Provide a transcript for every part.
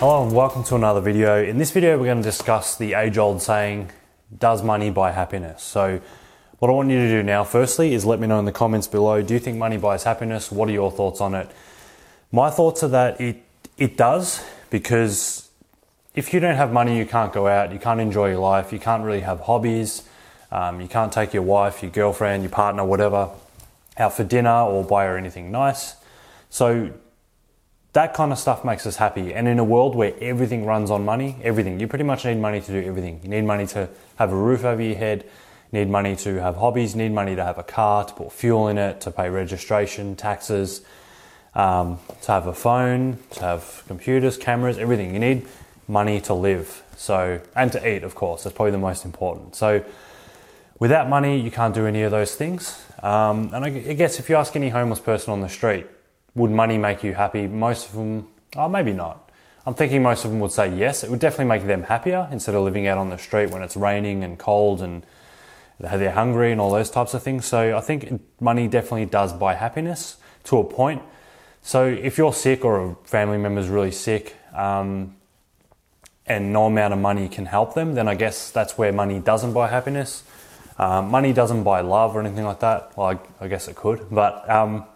Hello and welcome to another video. In this video, we're going to discuss the age old saying, does money buy happiness? So, what I want you to do now, firstly, is let me know in the comments below do you think money buys happiness? What are your thoughts on it? My thoughts are that it, it does because if you don't have money, you can't go out, you can't enjoy your life, you can't really have hobbies, um, you can't take your wife, your girlfriend, your partner, whatever, out for dinner or buy her anything nice. So, that kind of stuff makes us happy. And in a world where everything runs on money, everything, you pretty much need money to do everything. You need money to have a roof over your head, need money to have hobbies, need money to have a car, to put fuel in it, to pay registration, taxes, um, to have a phone, to have computers, cameras, everything. You need money to live. So, and to eat, of course, that's probably the most important. So, without money, you can't do any of those things. Um, and I guess if you ask any homeless person on the street, would money make you happy? Most of them, oh, maybe not. I'm thinking most of them would say yes. It would definitely make them happier instead of living out on the street when it's raining and cold and they're hungry and all those types of things. So I think money definitely does buy happiness to a point. So if you're sick or a family member is really sick um, and no amount of money can help them, then I guess that's where money doesn't buy happiness. Um, money doesn't buy love or anything like that. Well, I, I guess it could, but um,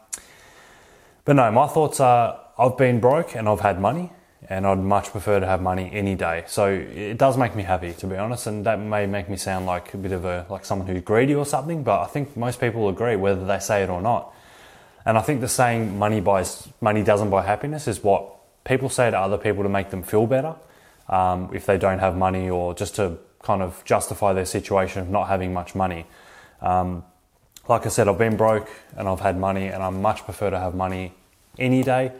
but no, my thoughts are I've been broke and I've had money, and I'd much prefer to have money any day. So it does make me happy, to be honest, and that may make me sound like a bit of a like someone who's greedy or something. But I think most people agree, whether they say it or not. And I think the saying "money buys money doesn't buy happiness" is what people say to other people to make them feel better um, if they don't have money, or just to kind of justify their situation of not having much money. Um, like I said, I've been broke and I've had money, and I much prefer to have money any day.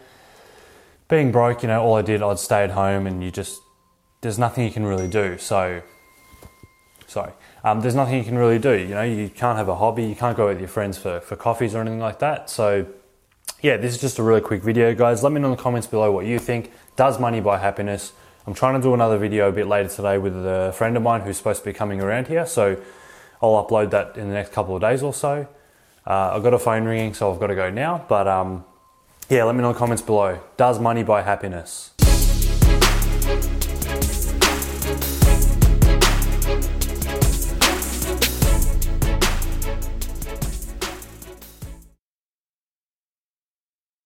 Being broke, you know, all I did, I'd stay at home, and you just there's nothing you can really do. So, sorry, um, there's nothing you can really do. You know, you can't have a hobby, you can't go with your friends for for coffees or anything like that. So, yeah, this is just a really quick video, guys. Let me know in the comments below what you think. Does money buy happiness? I'm trying to do another video a bit later today with a friend of mine who's supposed to be coming around here. So I'll upload that in the next couple of days or so. Uh, I've got a phone ringing, so I've got to go now. But um, yeah, let me know in the comments below. Does money buy happiness?